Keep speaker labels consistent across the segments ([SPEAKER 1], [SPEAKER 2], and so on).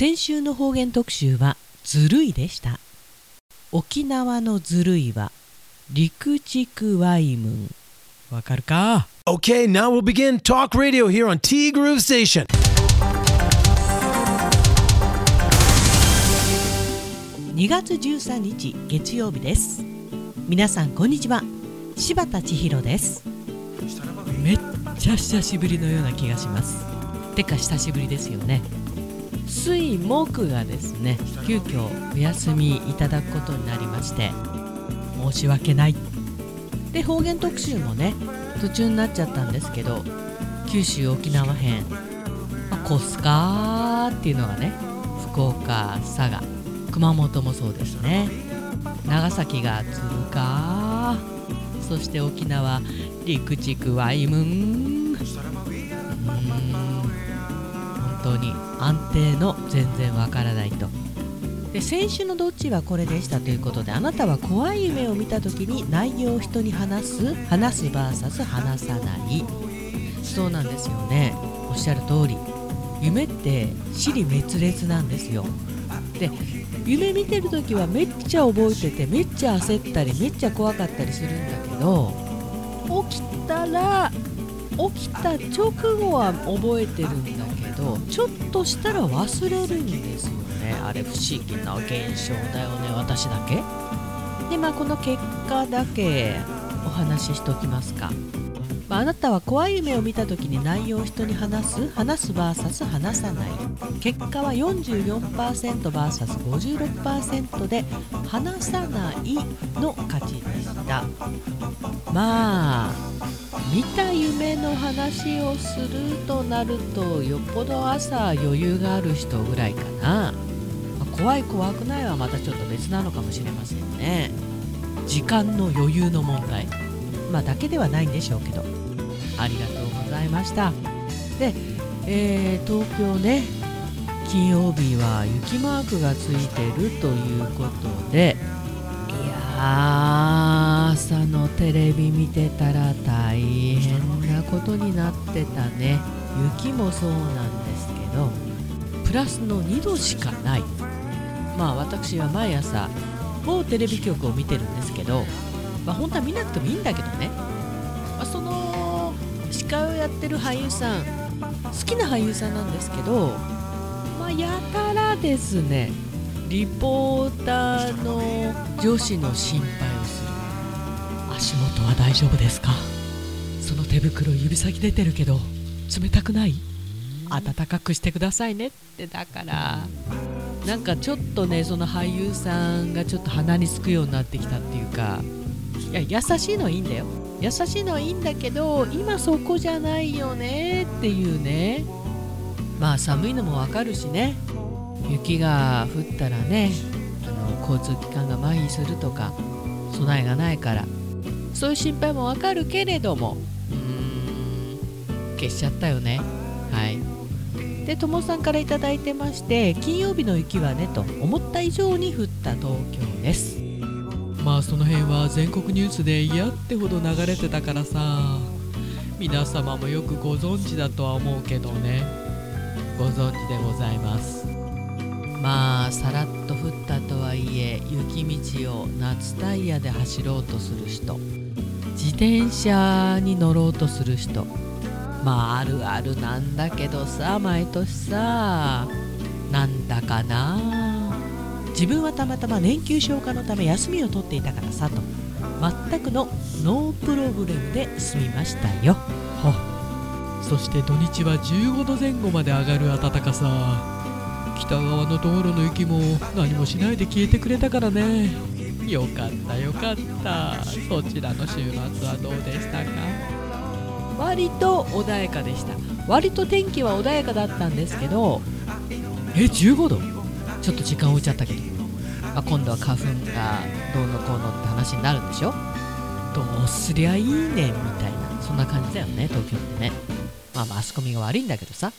[SPEAKER 1] 先週の方言特集はずるいでした。沖縄のずるいは陸畜ワイムン。わかるか
[SPEAKER 2] ？Okay, now we'll begin Talk Radio here on T Groove Station.
[SPEAKER 1] 2月13日月曜日です。皆さんこんにちは。柴田千尋です。めっちゃ久しぶりのような気がします。てか久しぶりですよね水木がですね急遽お休みいただくことになりまして申し訳ない。で方言特集もね途中になっちゃったんですけど九州沖縄編、あ、コスカーっていうのがね福岡佐賀熊本もそうですね。長崎が鶴かそして沖縄陸地区ワイムン。うーん本当に。安定の全然わからないと。で先週のどっちはこれでしたということであなたは怖い夢を見た時に内容を人に話す話す VS 話さない。そうなんですよね。おっしゃる通り。夢って死に滅裂なんですよ。で夢見てる時はめっちゃ覚えててめっちゃ焦ったりめっちゃ怖かったりするんだけど起きたら起きた直後は覚えてるんだ。どちょっとしたら忘れるんですよね。あれ不思議な現象だよね。私だけ？でまあこの結果だけお話ししときますか、まあ、あなたは怖い夢を見た時に内容を人に話す？話す VS 話さない。結果は 44%vs56% で話さないの勝ちでした。まあ見た夢の話をするとなるとよっぽど朝余裕がある人ぐらいかな、まあ怖い怖くないはまたちょっと別なのかもしれませんね。時間の余裕の問題。まあだけではないんでしょうけど。ありがとうございました。で、えー東京ね金曜日は雪マークがついてるということで朝のテレビ見てたら大変なことになってたね。雪もそうなんですけどプラスの2度しかない。まあ私は毎朝某テレビ局を見てるんですけど、まあ、本当は見なくてもいいんだけどね、まあ、その司会をやってる俳優さん好きな俳優さんなんですけどまあやたらですねリポーターの女子の心配をする。足元は大丈夫ですか？その手袋指先出てるけど冷たくない？暖かくしてくださいねってだから。なんかちょっとねその俳優さんがちょっと鼻につくようになってきたっていうか。いや優しいのはいいんだよ。優しいのはいいんだけど今そこじゃないよねっていうね。まあ寒いのもわかるしね。雪が降ったらねあの交通機関が麻痺するとか備えがないから。そういう心配もわかるけれどもうーん消しちゃったよね。はい。でともさんから頂いてまして金曜日の雪はねと思った以上に降った東京です。まあその辺は全国ニュースで嫌ってほど流れてたからさ。皆様もよくご存知だとは思うけどね。ご存知でございます。まあさらっと降ったとはいえ雪道を夏タイヤで走ろうとする人自転車に乗ろうとする人まああるあるなんだけどさ毎年さなんだかな。自分はたまたま年休消化のため休みを取っていたからさと全くのノープロブレムで済みましたよ。ほそして土日は15度前後まで上がる暖かさ。北側の道路の雪も何もしないで消えてくれたからね。よかったよかった。そちらの週末はどうでしたか？割と穏やかでした。割と天気は穏やかだったんですけど。え15度？ちょっと時間置いちゃったけど、まあ、今度は花粉がどうのこうのって話になるんでしょ？どうすりゃいいねんみたいな。そんな感じだよね東京ってね。まあマスコミが悪いんだけどさ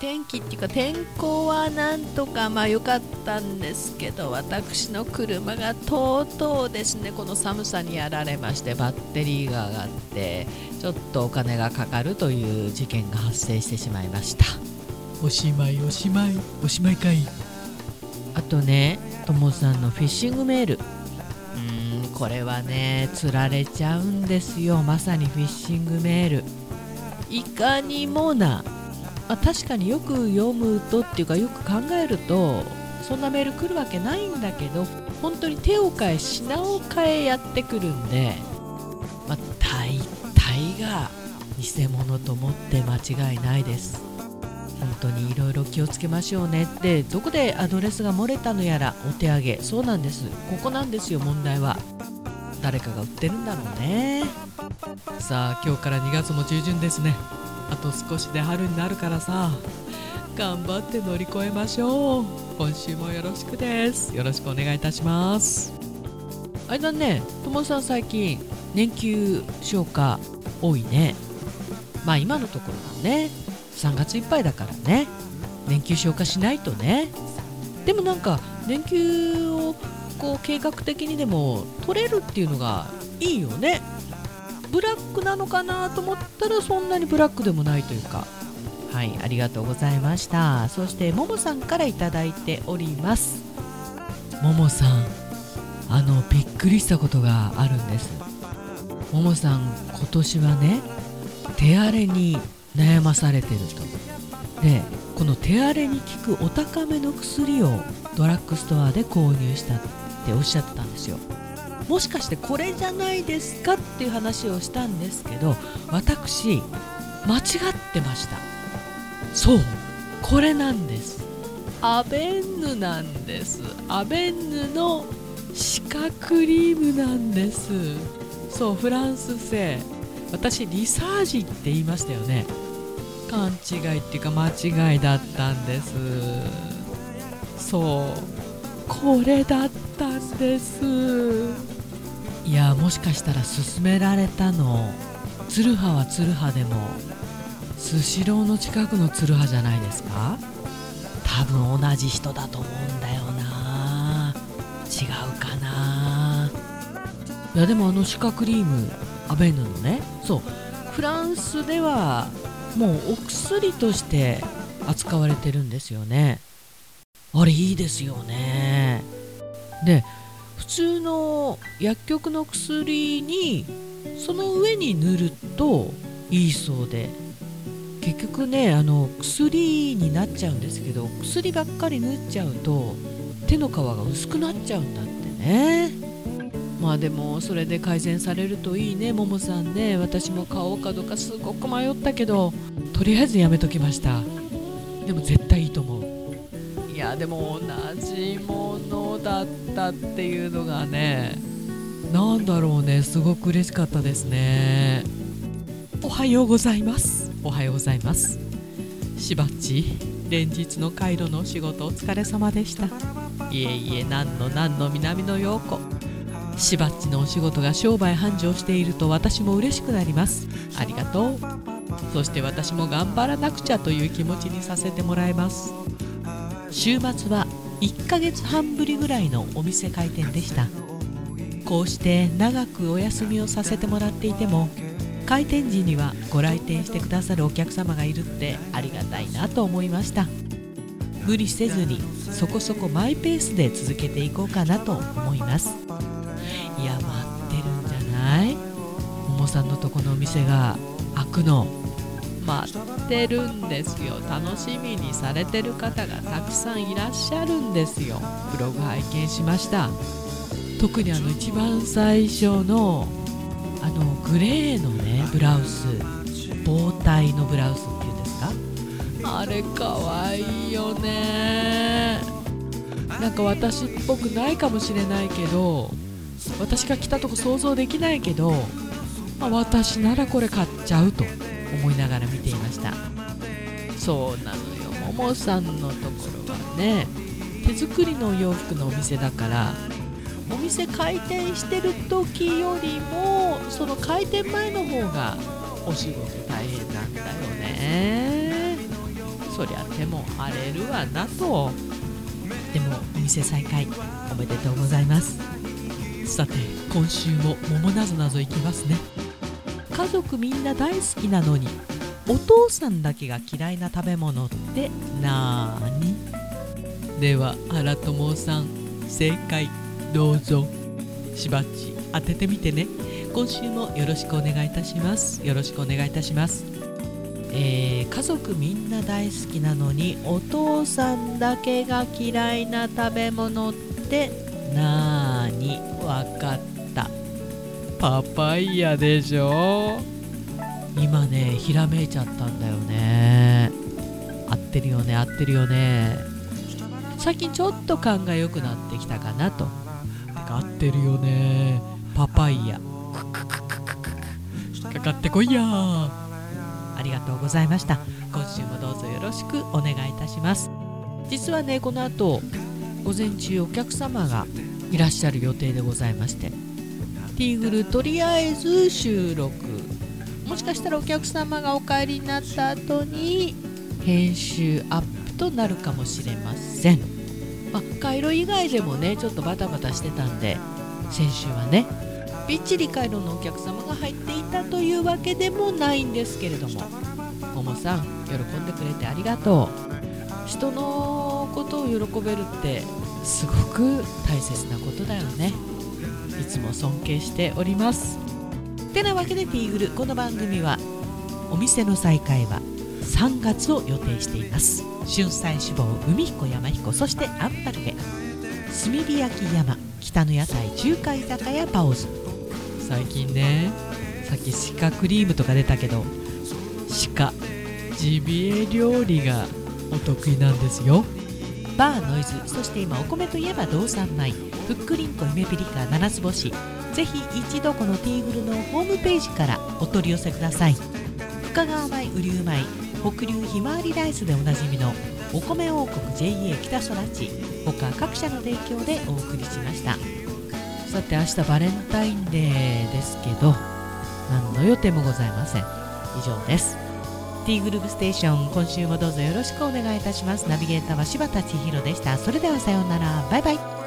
[SPEAKER 1] 天気っていうか天候はなんとかまあ良かったんですけど私の車がとうとうですねこの寒さにやられましてバッテリーが上がってちょっとお金がかかるという事件が発生してしまいました。おしまいおしまいおしまいかい。あとねともさんのフィッシングメール。うーんこれはね釣られちゃうんですよ。まさにフィッシングメール。いかにもな、まあ、確かによく読むとっていうかよく考えるとそんなメール来るわけないんだけど本当に手を変え品を変えやってくるんで、まあ、大体が偽物と思って間違いないです。本当にいろいろ気をつけましょうねってどこでアドレスが漏れたのやらお手上げ。そうなんです。ここなんですよ問題は。誰かが売ってるんだろうね。さあ今日から2月も中旬ですね。あと少しで春になるからさ頑張って乗り越えましょう。今週もよろしくです。よろしくお願いいたします。あれだねともさん最近年休消化多いね。まあ今のところはね。3月いっぱいだからね。年休消化しないとね。でもなんか年休をこう計画的にでも取れるっていうのがいいよねブラックなのかなと思ったらそんなにブラックでもないというか。はいありがとうございました。そしてももさんから頂いております。ももさんあのびっくりしたことがあるんです。ももさん今年はね手荒れに悩まされてると。でこの手荒れに効くお高めの薬をドラッグストアで購入したっておっしゃってたんですよ。もしかしてこれじゃないですかっていう話をしたんですけど私間違ってました。そうこれなんです。アベンヌなんです。アベンヌの歯科クリームなんです。そうフランス製。私リサージって言いましたよね。勘違いっていうか間違いだったんです。そうこれだったんです。いやもしかしたら勧められたの。ツルハはツルハでもスシローの近くのツルハじゃないですか？多分同じ人だと思うんだよな。違うかな。いやでもあの歯科クリームアベンヌのね。そう。フランスではもうお薬として扱われてるんですよね。あれいいですよね。で普通の薬局の薬にその上に塗るといいそうで結局ねあの薬になっちゃうんですけど薬ばっかり塗っちゃうと手の皮が薄くなっちゃうんだってね。まあでもそれで改善されるといいねももさんね。私も買おうかどうかすごく迷ったけどとりあえずやめときました。でも絶対いいと思う。いやでも同じものだったっていうのがねなんだろうねすごく嬉しかったですね。おはようございます。おはようございます。しばっち連日のカイロの仕事お疲れ様でした。いえいえ何の何の南の陽子しばっちのお仕事が商売繁盛していると私も嬉しくなります。ありがとう。そして私も頑張らなくちゃという気持ちにさせてもらいます。週末は1ヶ月半ぶりぐらいのお店開店でした。こうして長くお休みをさせてもらっていても開店時にはご来店してくださるお客様がいるってありがたいなと思いました。無理せずにそこそこマイペースで続けていこうかなと思います。いや待ってるんじゃない？ももさんのとこのお店が開くの。待ってるんですよ。楽しみにされてる方がたくさんいらっしゃるんですよ。ブログ拝見しました。特にあの一番最初のあのグレーのねブラウス。棒体のブラウスっていうんですか？あれかわいいよね。なんか私っぽくないかもしれないけど私が来たとこ想像できないけど、ま、私ならこれ買っちゃうと。思いながら見ていました。そうなのよ。ももさんのところはね手作りのお洋服のお店だからお店開店してる時よりもその開店前の方がお仕事大変なんだよね。そりゃ手も荒れるわなと。でもお店再開おめでとうございます。さて今週も桃なぞなぞいきますね。家族みんな大好きなのにお父さんだけが嫌いな食べ物ってなーに？では原友さん正解どうぞ。しばっち当ててみてね。今週もよろしくお願いいたします。よろしくお願いいたします。えー家族みんな大好きなのにお父さんだけが嫌いな食べ物ってなーに？わかった。パパイヤでしょ？今ねひらめいちゃったんだよね。合ってるよね合ってるよね。最近ちょっと勘が良くなってきたかなと。てか合ってるよね。パパイヤ。かかってこいや。ありがとうございました。今週もどうぞよろしくお願いいたします。実はねこの後午前中お客様がいらっしゃる予定でございまして。ティーグルとりあえず収録。もしかしたらお客様がお帰りになった後に編集アップとなるかもしれません、まあ、回路以外でもねちょっとバタバタしてたんで先週はね。びっちり回路のお客様が入っていたというわけでもないんですけれども。ももさん喜んでくれてありがとう。人のことを喜べるってすごく大切なことだよね。いつも尊敬しております。てなわけでティーグルこの番組はお店の再開は3月を予定しています。春菜志望海彦山彦そしてアンパルフェ炭火焼き山北の屋台中華居酒屋パオズ。最近ねさっき鹿クリームとか出たけど鹿。ジビエ料理がお得意なんですよ。バーノイズそして今お米といえば道産米ふっくりんこゆめぴりか七つ星ぜひ一度このティーグルのホームページからお取り寄せください。深川米雨竜米北流ひまわりライスでおなじみのお米王国 JA 北空地他各社の提供でお送りしました。さて明日バレンタインデーですけど何の予定もございません。以上です。ティグループステーション今週もどうぞよろしくお願いいたします。ナビゲーターは柴田千尋でした。それではさようなら。バイバイ。